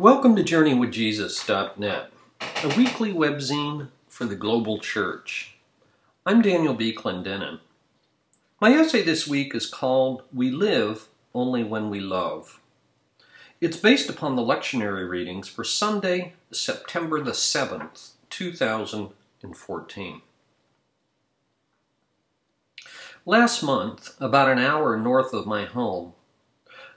Welcome to JourneyWithJesus.net, a weekly webzine for the global church. I'm Daniel B. Clendenin. My essay this week is called We Live Only When We Love. It's based upon the lectionary readings for Sunday, September the 7th, 2014. Last month, about an hour north of my home,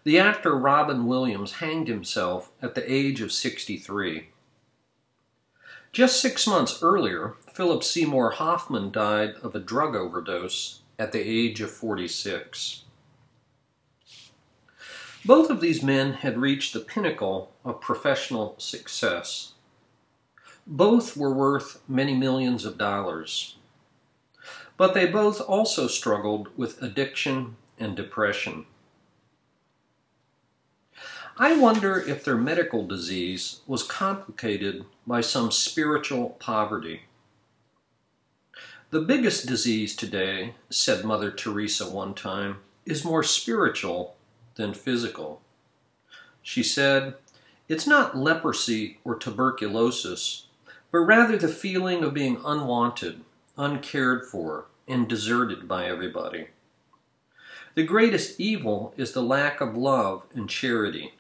the actor Robin Williams hanged himself at the age of 63. Just six months earlier, Philip Seymour Hoffman died of a drug overdose at the age of 46. Both of these men had reached the pinnacle of professional success. Both were worth many millions of dollars. But they both also struggled with addiction and depression. I wonder if their medical disease was complicated by some spiritual poverty. The biggest disease today, said Mother Teresa one time, is more spiritual than physical. She said, It's not leprosy or tuberculosis, but rather the feeling of being unwanted, uncared for, and deserted by everybody. The greatest evil is the lack of love and charity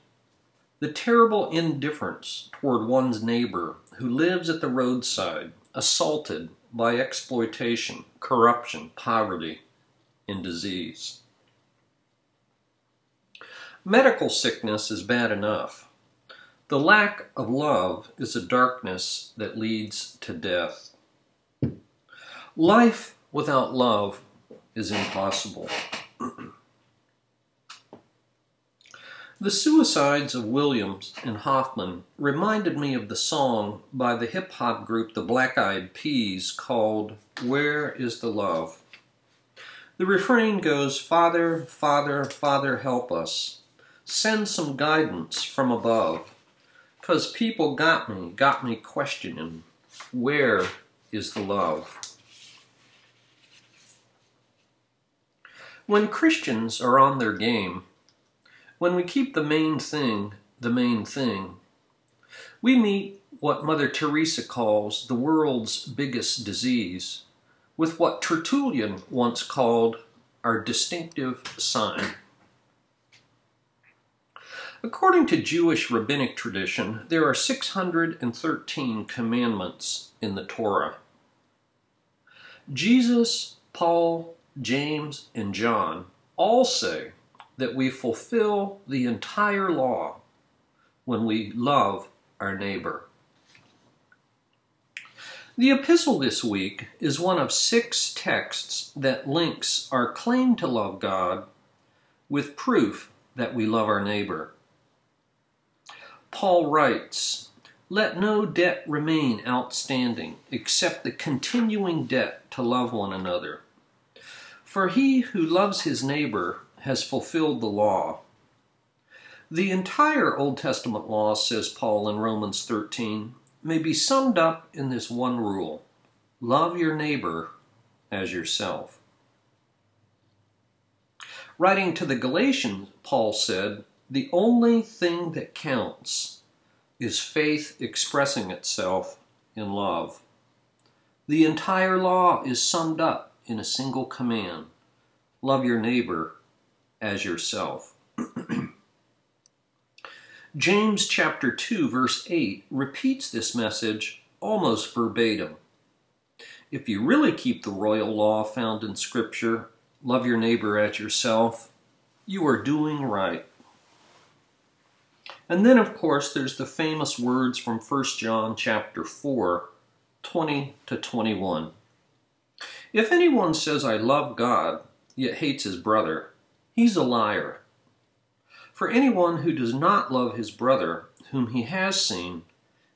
the terrible indifference toward one's neighbor who lives at the roadside, assaulted by exploitation, corruption, poverty, and disease. Medical sickness is bad enough. The lack of love is a darkness that leads to death. Life without love is impossible. The suicides of Williams and Hoffman reminded me of the song by the hip hop group the Black Eyed Peas called Where is the Love? The refrain goes, Father, Father, Father, help us. Send some guidance from above. Because people got me, got me questioning, where is the love? When Christians are on their game, when we keep the main thing the main thing, we meet what Mother Teresa calls the world's biggest disease with what Tertullian once called our distinctive sign. According to Jewish rabbinic tradition, there are 613 commandments in the Torah. Jesus, Paul, James, and John all say that we fulfill the entire law when we love our neighbor. The epistle this week is one of six texts that links our claim to love God with proof that we love our neighbor. Paul writes, Let no debt remain outstanding except the continuing debt to love one another. For he who loves his neighbor has fulfilled the law. The entire Old Testament law, says Paul in Romans 13, may be summed up in this one rule love your neighbor as yourself. Writing to the Galatians, Paul said, The only thing that counts is faith expressing itself in love. The entire law is summed up in a single command love your neighbor as yourself. James chapter 2 verse 8 repeats this message almost verbatim. If you really keep the royal law found in scripture, love your neighbor as yourself, you are doing right. And then of course there's the famous words from 1 John chapter 4, 20 to 21. If anyone says I love God, yet hates his brother, he's a liar. For anyone who does not love his brother, whom he has seen,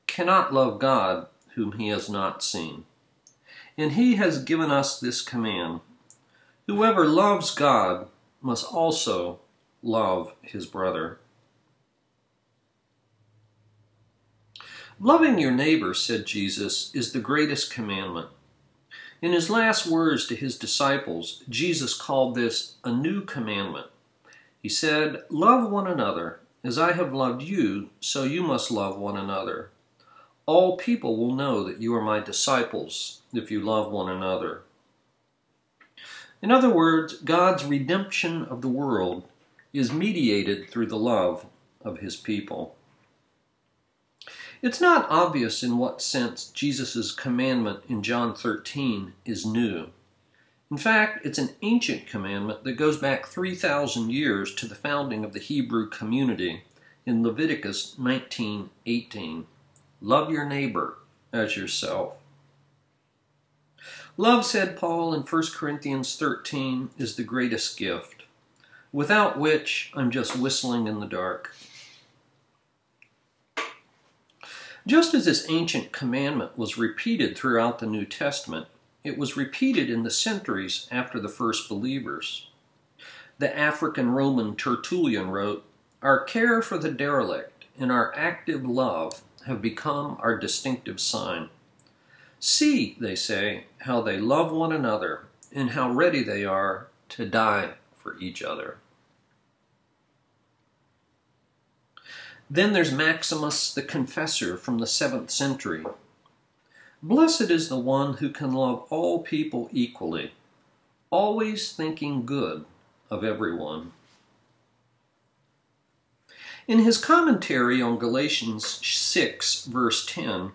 cannot love God, whom he has not seen. And he has given us this command Whoever loves God must also love his brother. Loving your neighbor, said Jesus, is the greatest commandment. In his last words to his disciples, Jesus called this a new commandment. He said, Love one another as I have loved you, so you must love one another. All people will know that you are my disciples if you love one another. In other words, God's redemption of the world is mediated through the love of his people. It's not obvious in what sense Jesus' commandment in John 13 is new. In fact, it's an ancient commandment that goes back 3,000 years to the founding of the Hebrew community in Leviticus 19:18. Love your neighbor as yourself. Love, said Paul in 1 Corinthians 13, is the greatest gift, without which I'm just whistling in the dark. Just as this ancient commandment was repeated throughout the New Testament, it was repeated in the centuries after the first believers. The African Roman Tertullian wrote, Our care for the derelict and our active love have become our distinctive sign. See, they say, how they love one another and how ready they are to die for each other. Then there's Maximus the Confessor from the 7th century. Blessed is the one who can love all people equally, always thinking good of everyone. In his commentary on Galatians 6, verse 10,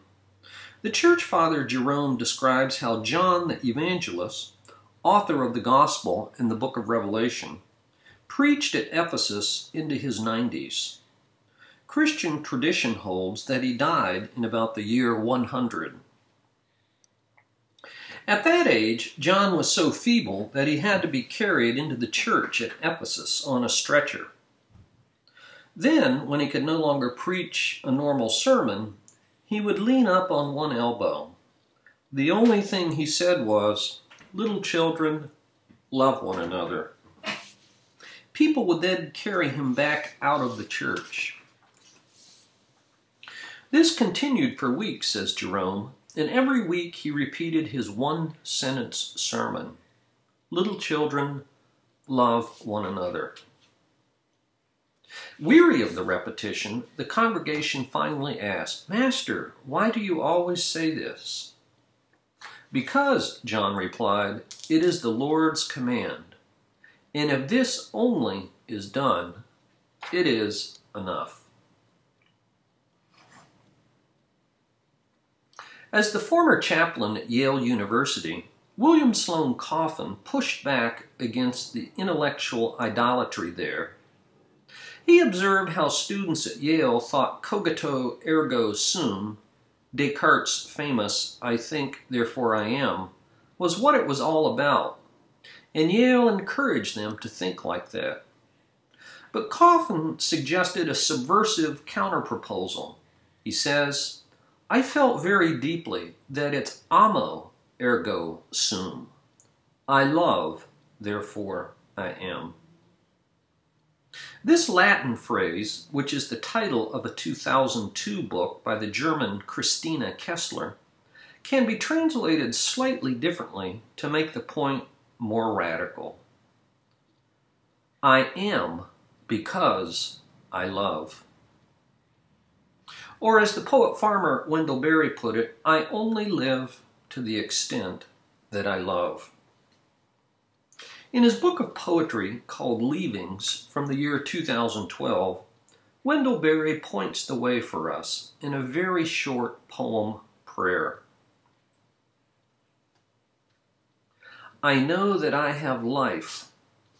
the church father Jerome describes how John the evangelist, author of the gospel and the book of Revelation, preached at Ephesus into his 90s. Christian tradition holds that he died in about the year 100. At that age, John was so feeble that he had to be carried into the church at Ephesus on a stretcher. Then, when he could no longer preach a normal sermon, he would lean up on one elbow. The only thing he said was, Little children, love one another. People would then carry him back out of the church. This continued for weeks, says Jerome, and every week he repeated his one sentence sermon Little children, love one another. Weary of the repetition, the congregation finally asked, Master, why do you always say this? Because, John replied, it is the Lord's command. And if this only is done, it is enough. As the former chaplain at Yale University, William Sloane Coffin pushed back against the intellectual idolatry there he observed how students at Yale thought cogito ergo sum, Descartes' famous I think, therefore I am, was what it was all about, and Yale encouraged them to think like that. But Coffin suggested a subversive counterproposal. He says, I felt very deeply that it's amo ergo sum. I love, therefore I am. This Latin phrase, which is the title of a 2002 book by the German Christina Kessler, can be translated slightly differently to make the point more radical. I am because I love. Or, as the poet farmer Wendell Berry put it, I only live to the extent that I love. In his book of poetry called Leavings from the year 2012, Wendell Berry points the way for us in a very short poem prayer. I know that I have life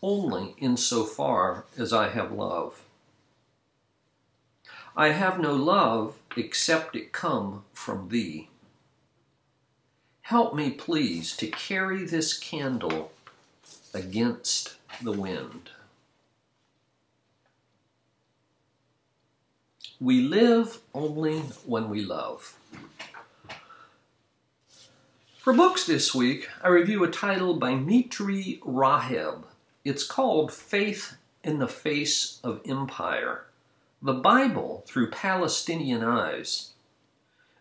only in so far as I have love. I have no love except it come from thee. Help me, please, to carry this candle against the wind. We live only when we love. For books this week, I review a title by Mitri Raheb. It's called Faith in the Face of Empire The Bible Through Palestinian Eyes.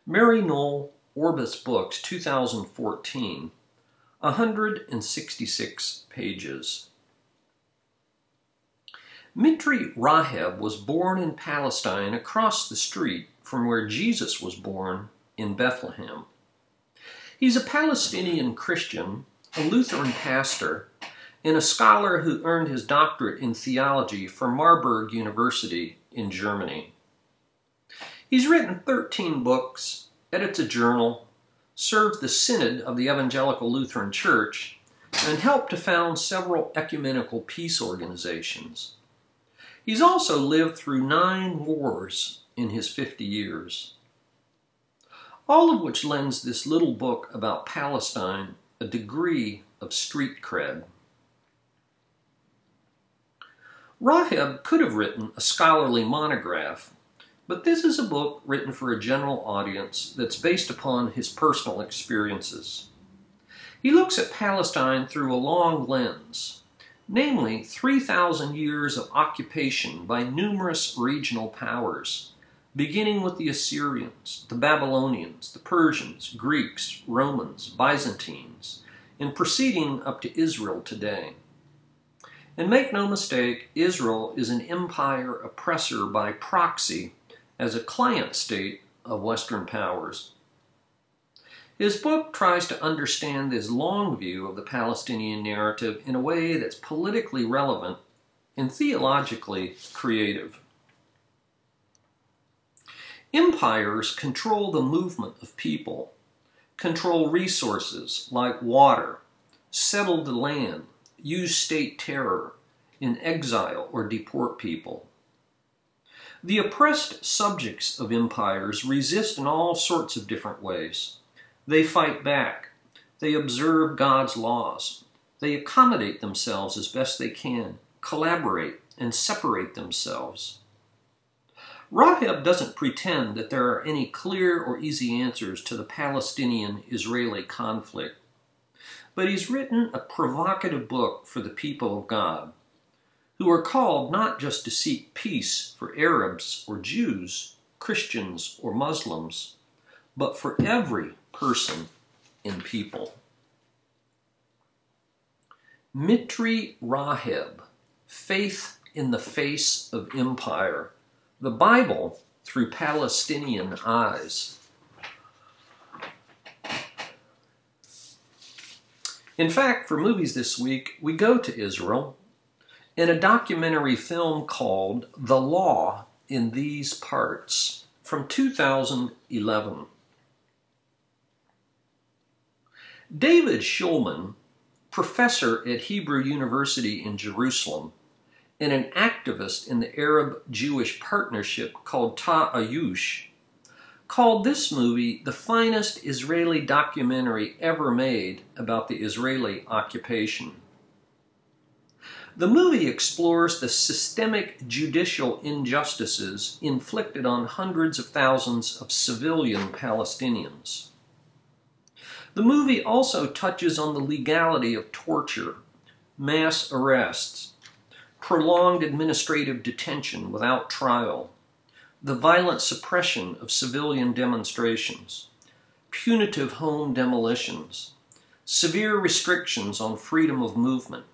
Maryknoll Orbis Books, 2014. 166 pages. Mitri Raheb was born in Palestine across the street from where Jesus was born in Bethlehem. He's a Palestinian Christian, a Lutheran pastor, and a scholar who earned his doctorate in theology from Marburg University in Germany. He's written 13 books, edits a journal, served the Synod of the Evangelical Lutheran Church, and helped to found several ecumenical peace organizations. He's also lived through nine wars in his 50 years. All of which lends this little book about Palestine a degree of street cred. Raheb could have written a scholarly monograph, but this is a book written for a general audience that's based upon his personal experiences. He looks at Palestine through a long lens, namely 3,000 years of occupation by numerous regional powers, beginning with the Assyrians, the Babylonians, the Persians, Greeks, Romans, Byzantines, and proceeding up to Israel today. And make no mistake, Israel is an empire oppressor by proxy as a client state of Western powers. His book tries to understand this long view of the Palestinian narrative in a way that's politically relevant and theologically creative. Empires control the movement of people, control resources like water, settle the land, use state terror, in exile or deport people. The oppressed subjects of empires resist in all sorts of different ways. They fight back. They observe God's laws. They accommodate themselves as best they can, collaborate, and separate themselves. Raheb doesn't pretend that there are any clear or easy answers to the Palestinian Israeli conflict but he's written a provocative book for the people of God, who are called not just to seek peace for Arabs or Jews, Christians or Muslims, but for every person in people. Mitri Raheb, Faith in the Face of Empire, the Bible through Palestinian eyes. In fact, for movies this week, we go to Israel in a documentary film called The Law in These Parts from 2011. David Shulman, professor at Hebrew University in Jerusalem and an activist in the Arab Jewish partnership called Ta'ayush, called this movie the finest Israeli documentary ever made about the Israeli occupation. The movie explores the systemic judicial injustices inflicted on hundreds of thousands of civilian Palestinians. The movie also touches on the legality of torture, mass arrests, prolonged administrative detention without trial, the violent suppression of civilian demonstrations, punitive home demolitions, severe restrictions on freedom of movement,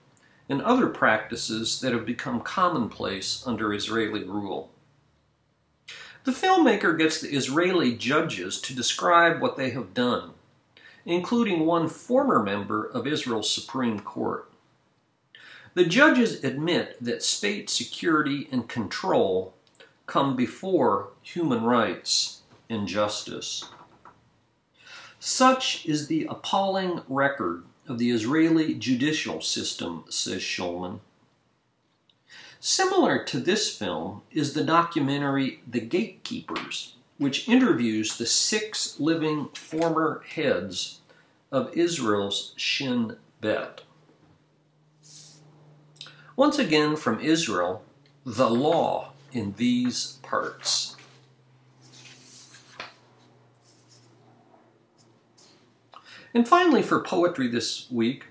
and other practices that have become commonplace under Israeli rule. The filmmaker gets the Israeli judges to describe what they have done, including one former member of Israel's Supreme Court. The judges admit that state security and control come before human rights and justice. Such is the appalling record of the Israeli judicial system, says Shulman. Similar to this film is the documentary The Gatekeepers, which interviews the six living former heads of Israel's Shin Bet. Once again from Israel, the law in these parts. And finally, for poetry this week,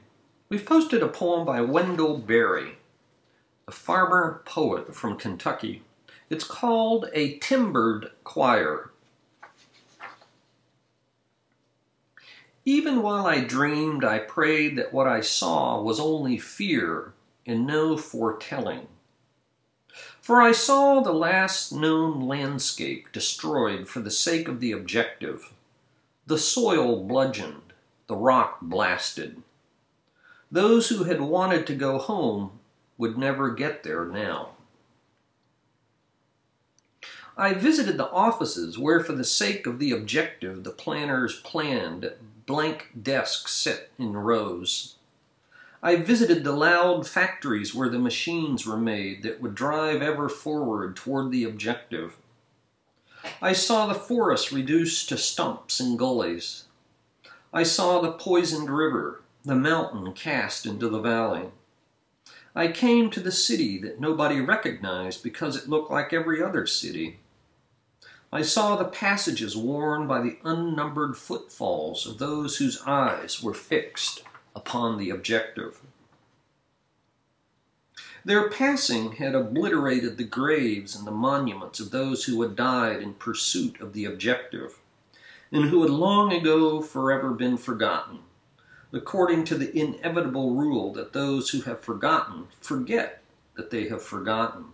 we've posted a poem by Wendell Berry, a farmer poet from Kentucky. It's called A Timbered Choir. Even while I dreamed, I prayed that what I saw was only fear and no foretelling. For I saw the last known landscape destroyed for the sake of the objective, the soil bludgeoned, the rock blasted. Those who had wanted to go home would never get there now. I visited the offices where, for the sake of the objective, the planners planned blank desks set in rows. I visited the loud factories where the machines were made that would drive ever forward toward the objective. I saw the forest reduced to stumps and gullies. I saw the poisoned river, the mountain cast into the valley. I came to the city that nobody recognized because it looked like every other city. I saw the passages worn by the unnumbered footfalls of those whose eyes were fixed upon the objective. Their passing had obliterated the graves and the monuments of those who had died in pursuit of the objective, and who had long ago forever been forgotten, according to the inevitable rule that those who have forgotten forget that they have forgotten.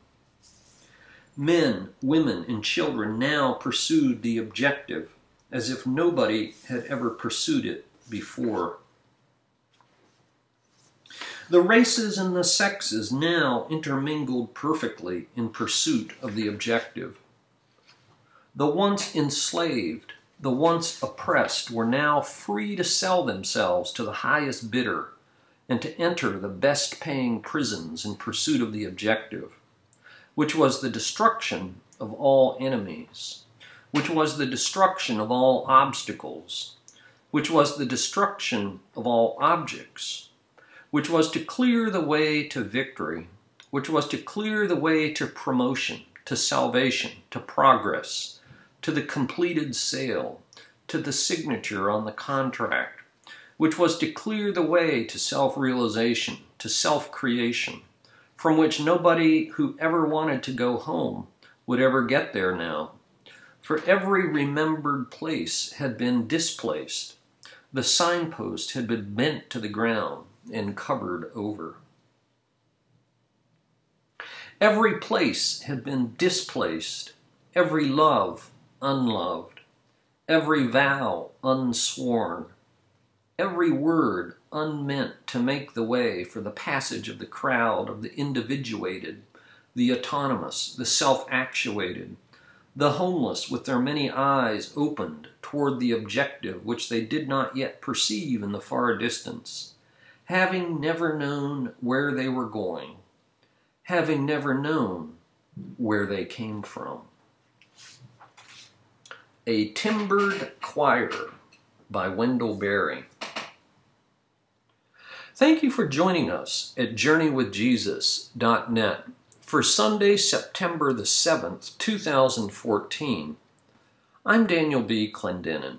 Men, women, and children now pursued the objective as if nobody had ever pursued it before. The races and the sexes now intermingled perfectly in pursuit of the objective. The once enslaved, the once oppressed were now free to sell themselves to the highest bidder and to enter the best paying prisons in pursuit of the objective, which was the destruction of all enemies, which was the destruction of all obstacles, which was the destruction of all objects which was to clear the way to victory, which was to clear the way to promotion, to salvation, to progress, to the completed sale, to the signature on the contract, which was to clear the way to self realization, to self creation, from which nobody who ever wanted to go home would ever get there now. For every remembered place had been displaced. The signpost had been bent to the ground and covered over. Every place had been displaced, every love unloved, every vow unsworn, every word unmeant to make the way for the passage of the crowd of the individuated, the autonomous, the self actuated, the homeless with their many eyes opened toward the objective which they did not yet perceive in the far distance having never known where they were going, having never known where they came from. A Timbered Choir by Wendell Berry. Thank you for joining us at JourneyWithJesus.net for Sunday, September the 7th, 2014. I'm Daniel B. Clendenin.